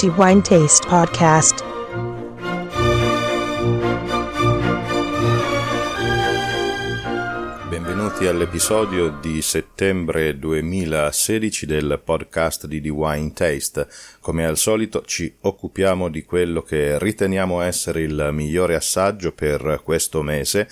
The Wine Taste Podcast. Benvenuti all'episodio di settembre 2016 del podcast di The Wine Taste. Come al solito ci occupiamo di quello che riteniamo essere il migliore assaggio per questo mese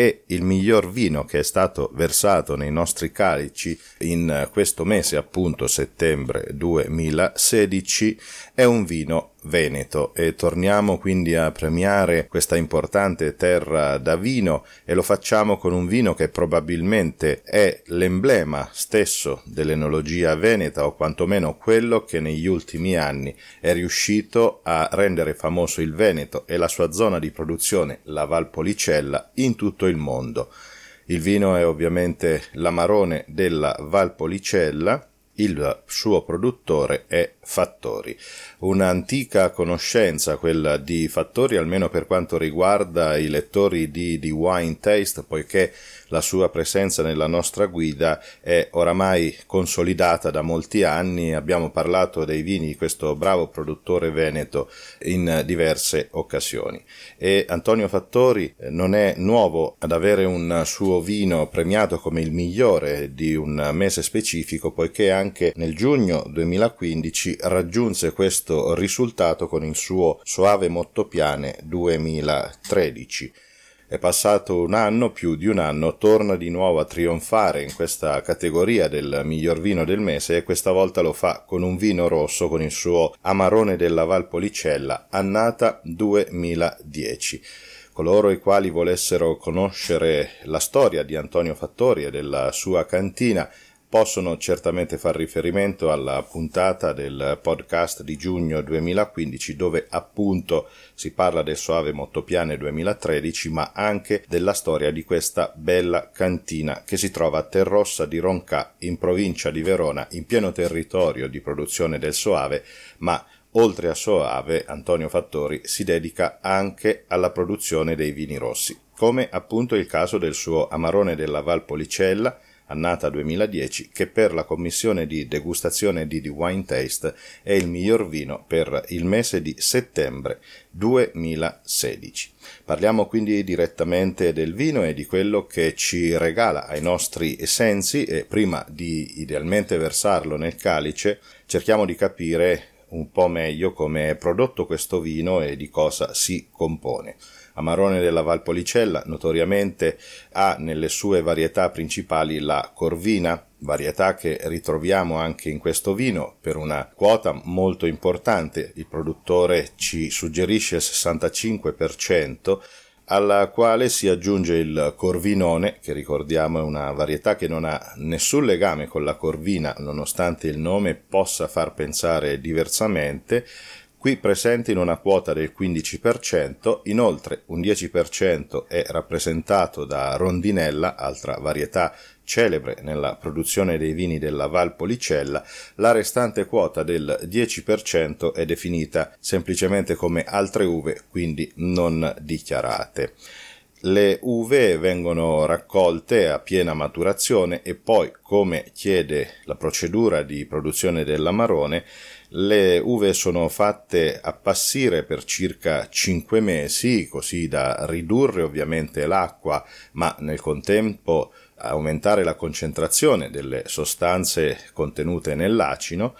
e il miglior vino che è stato versato nei nostri calici in questo mese appunto settembre 2016 è un vino veneto. E torniamo quindi a premiare questa importante terra da vino e lo facciamo con un vino che probabilmente è l'emblema stesso dell'enologia veneta o quantomeno quello che negli ultimi anni è riuscito a rendere famoso il Veneto e la sua zona di produzione, la Valpolicella, in tutto il mondo. Il vino è ovviamente l'amarone della Valpolicella, il suo produttore è Fattori. Un'antica conoscenza quella di Fattori, almeno per quanto riguarda i lettori di, di Wine Taste, poiché la sua presenza nella nostra guida è oramai consolidata da molti anni. Abbiamo parlato dei vini di questo bravo produttore veneto in diverse occasioni. E Antonio Fattori eh, non è nuovo ad avere un suo vino premiato come il migliore di un mese specifico, poiché anche nel giugno 2015 raggiunse questo risultato con il suo Soave Mottopiane 2013. È passato un anno, più di un anno, torna di nuovo a trionfare in questa categoria del miglior vino del mese e questa volta lo fa con un vino rosso con il suo Amarone della Valpolicella, annata 2010 coloro i quali volessero conoscere la storia di Antonio Fattori e della sua cantina possono certamente far riferimento alla puntata del podcast di giugno 2015 dove appunto si parla del Soave Mottopiane 2013 ma anche della storia di questa bella cantina che si trova a Terrossa di Ronca in provincia di Verona in pieno territorio di produzione del Soave ma oltre a Soave Antonio Fattori si dedica anche alla produzione dei vini rossi come appunto il caso del suo Amarone della Valpolicella annata 2010, che per la commissione di degustazione di The Wine Taste è il miglior vino per il mese di settembre 2016. Parliamo quindi direttamente del vino e di quello che ci regala ai nostri sensi e prima di idealmente versarlo nel calice cerchiamo di capire un po' meglio come è prodotto questo vino e di cosa si compone. Amarone della Valpolicella notoriamente ha nelle sue varietà principali la Corvina, varietà che ritroviamo anche in questo vino per una quota molto importante, il produttore ci suggerisce il 65%, alla quale si aggiunge il corvinone, che ricordiamo è una varietà che non ha nessun legame con la corvina, nonostante il nome possa far pensare diversamente, qui presente in una quota del 15%, inoltre un 10% è rappresentato da Rondinella, altra varietà celebre nella produzione dei vini della Valpolicella, la restante quota del 10% è definita semplicemente come altre uve, quindi non dichiarate. Le uve vengono raccolte a piena maturazione e poi, come chiede la procedura di produzione dell'amarone, le uve sono fatte appassire per circa 5 mesi, così da ridurre ovviamente l'acqua, ma nel contempo aumentare la concentrazione delle sostanze contenute nell'acino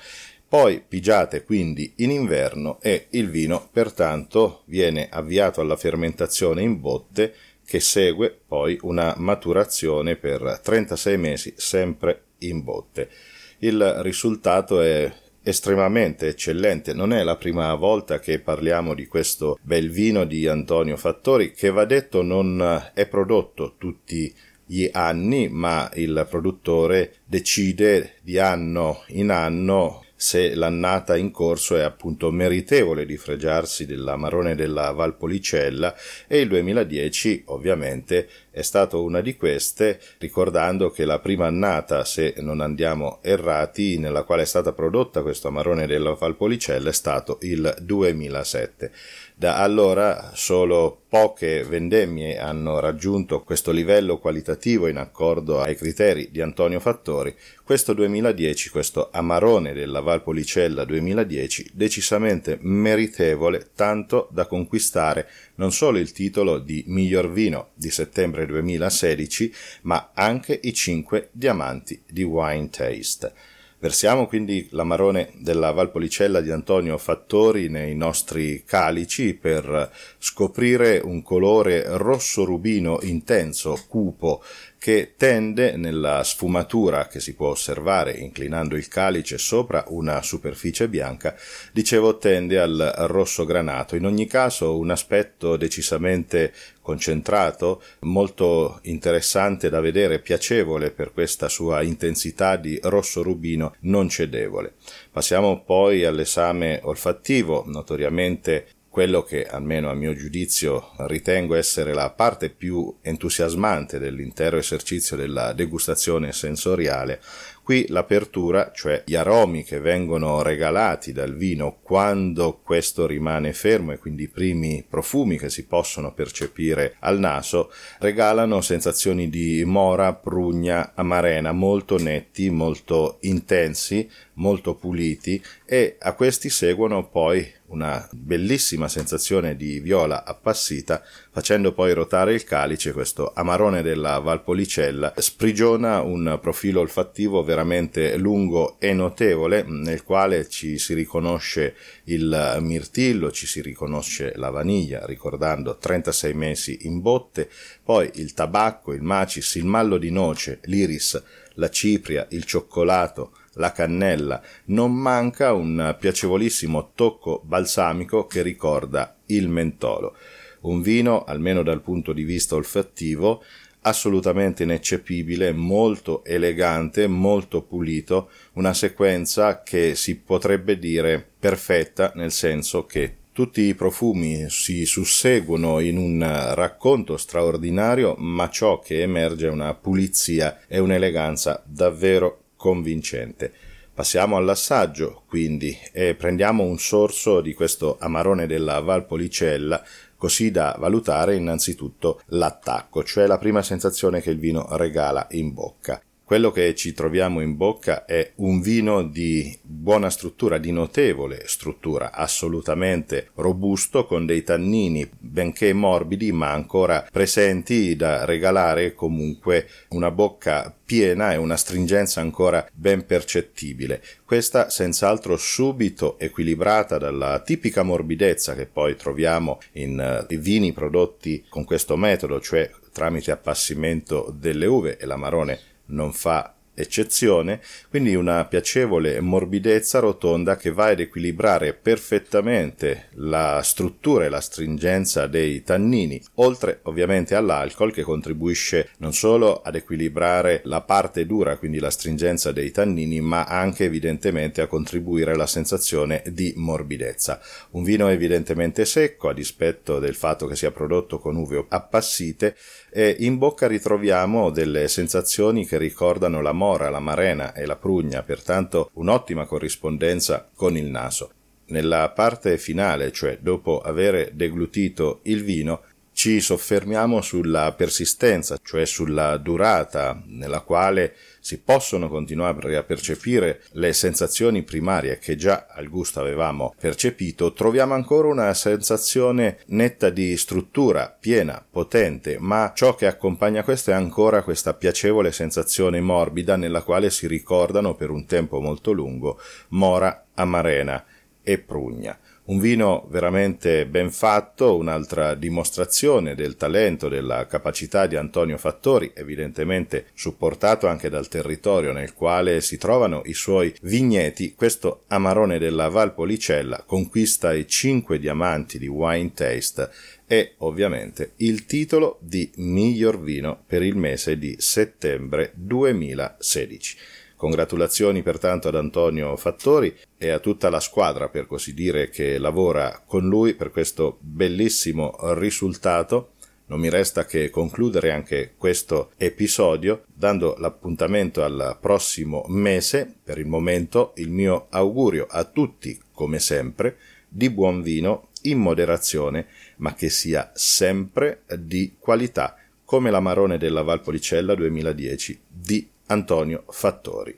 poi pigiate quindi in inverno e il vino pertanto viene avviato alla fermentazione in botte che segue poi una maturazione per 36 mesi sempre in botte. Il risultato è estremamente eccellente. Non è la prima volta che parliamo di questo bel vino di Antonio Fattori, che va detto non è prodotto tutti gli anni, ma il produttore decide di anno in anno se l'annata in corso è appunto meritevole di fregiarsi della Marone della Valpolicella e il 2010 ovviamente è stato una di queste, ricordando che la prima annata, se non andiamo errati, nella quale è stata prodotta questo Amarone della Valpolicella è stato il 2007. Da allora solo poche vendemmie hanno raggiunto questo livello qualitativo in accordo ai criteri di Antonio Fattori. Questo 2010, questo Amarone della Valpolicella 2010, decisamente meritevole tanto da conquistare non solo il titolo di miglior vino di settembre 2016, ma anche i 5 diamanti di Wine Taste. Versiamo quindi l'amarone della Valpolicella di Antonio Fattori nei nostri calici per scoprire un colore rosso rubino intenso, cupo, che tende nella sfumatura che si può osservare inclinando il calice sopra una superficie bianca, dicevo tende al rosso granato, in ogni caso un aspetto decisamente concentrato, molto interessante da vedere, piacevole per questa sua intensità di rosso rubino non cedevole. Passiamo poi all'esame olfattivo, notoriamente quello che almeno a mio giudizio ritengo essere la parte più entusiasmante dell'intero esercizio della degustazione sensoriale, Qui l'apertura, cioè gli aromi che vengono regalati dal vino quando questo rimane fermo e quindi i primi profumi che si possono percepire al naso, regalano sensazioni di mora, prugna, amarena molto netti, molto intensi, molto puliti e a questi seguono poi una bellissima sensazione di viola appassita, facendo poi rotare il calice, questo amarone della Valpolicella sprigiona un profilo olfattivo veramente lungo e notevole, nel quale ci si riconosce il mirtillo, ci si riconosce la vaniglia, ricordando 36 mesi in botte, poi il tabacco, il macis, il mallo di noce, l'iris, la cipria, il cioccolato, la cannella, non manca un piacevolissimo tocco balsamico che ricorda il mentolo. Un vino, almeno dal punto di vista olfattivo, assolutamente ineccepibile, molto elegante, molto pulito, una sequenza che si potrebbe dire perfetta nel senso che tutti i profumi si susseguono in un racconto straordinario, ma ciò che emerge è una pulizia e un'eleganza davvero convincente. Passiamo all'assaggio, quindi, e prendiamo un sorso di questo amarone della Valpolicella, così da valutare innanzitutto l'attacco, cioè la prima sensazione che il vino regala in bocca. Quello che ci troviamo in bocca è un vino di buona struttura, di notevole struttura, assolutamente robusto, con dei tannini benché morbidi ma ancora presenti da regalare comunque una bocca piena e una stringenza ancora ben percettibile. Questa senz'altro subito equilibrata dalla tipica morbidezza che poi troviamo in uh, vini prodotti con questo metodo, cioè tramite appassimento delle uve e l'amarone non fa eccezione, quindi una piacevole morbidezza rotonda che va ad equilibrare perfettamente la struttura e la stringenza dei tannini, oltre ovviamente all'alcol che contribuisce non solo ad equilibrare la parte dura, quindi la stringenza dei tannini, ma anche evidentemente a contribuire alla sensazione di morbidezza. Un vino evidentemente secco, a dispetto del fatto che sia prodotto con uve appassite, e in bocca ritroviamo delle sensazioni che ricordano la mora, la marena e la prugna, pertanto un'ottima corrispondenza con il naso. Nella parte finale, cioè dopo aver deglutito il vino, ci soffermiamo sulla persistenza, cioè sulla durata nella quale si possono continuare a percepire le sensazioni primarie che già al gusto avevamo percepito, troviamo ancora una sensazione netta di struttura, piena, potente, ma ciò che accompagna questo è ancora questa piacevole sensazione morbida nella quale si ricordano per un tempo molto lungo Mora, Amarena e Prugna. Un vino veramente ben fatto, un'altra dimostrazione del talento, della capacità di Antonio Fattori, evidentemente supportato anche dal territorio nel quale si trovano i suoi vigneti. Questo Amarone della Valpolicella conquista i cinque diamanti di Wine Taste e ovviamente il titolo di miglior vino per il mese di settembre 2016. Congratulazioni pertanto ad Antonio Fattori e a tutta la squadra, per così dire, che lavora con lui per questo bellissimo risultato. Non mi resta che concludere anche questo episodio dando l'appuntamento al prossimo mese. Per il momento il mio augurio a tutti, come sempre, di buon vino in moderazione, ma che sia sempre di qualità, come l'Amarone della Valpolicella 2010 di Antonio Fattori.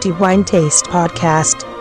The Wine Taste Podcast.